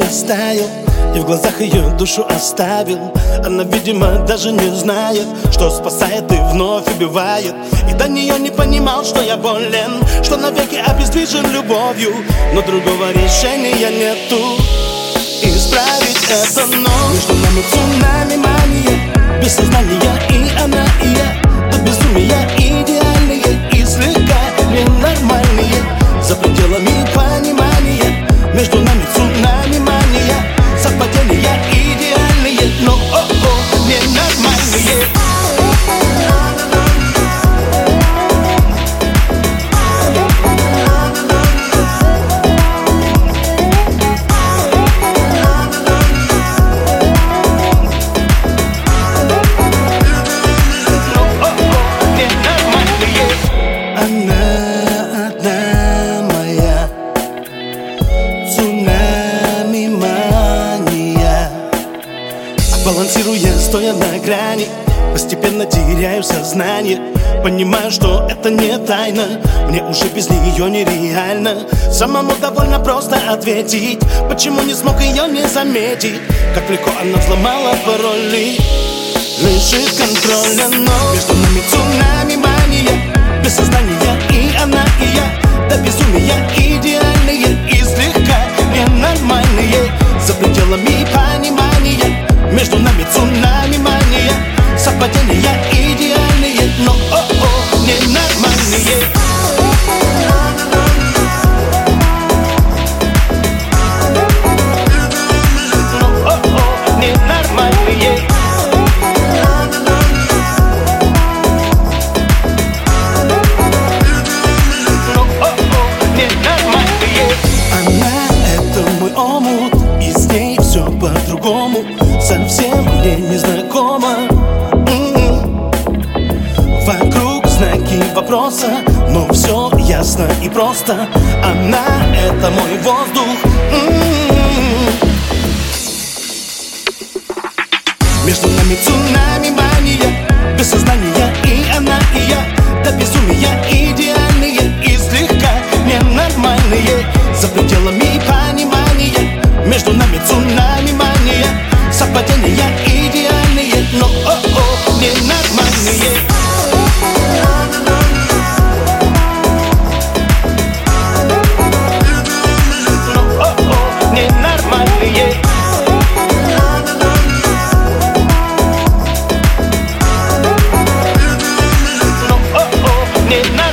растаял. И в глазах ее душу оставил. Она, видимо, даже не знает Что спасает и вновь убивает. И до нее не понимал, что я болен Что навеки обездвижен любовью. Но другого решения нету. Исправить это, но Между нами цунами мания Без сознания Балансируя, стоя на грани Постепенно теряю сознание. Понимаю, что это не тайна Мне уже без нее нереально. Самому довольно просто ответить Почему не смог ее не заметить? Как легко она взломала пароли Лишит контроля, но Между нами цунами мания омут И с ней все по-другому. Совсем мне незнакомо. М-м. Вокруг знаки вопроса Но все ясно и просто. Она — это мой воздух. М-м. Между нами цунами мания Без сознания Между нами цунами мания Совпадения идеальные Но, о-о, ненормальные Но, о-о, ненормальные Но, о-о, ненормальные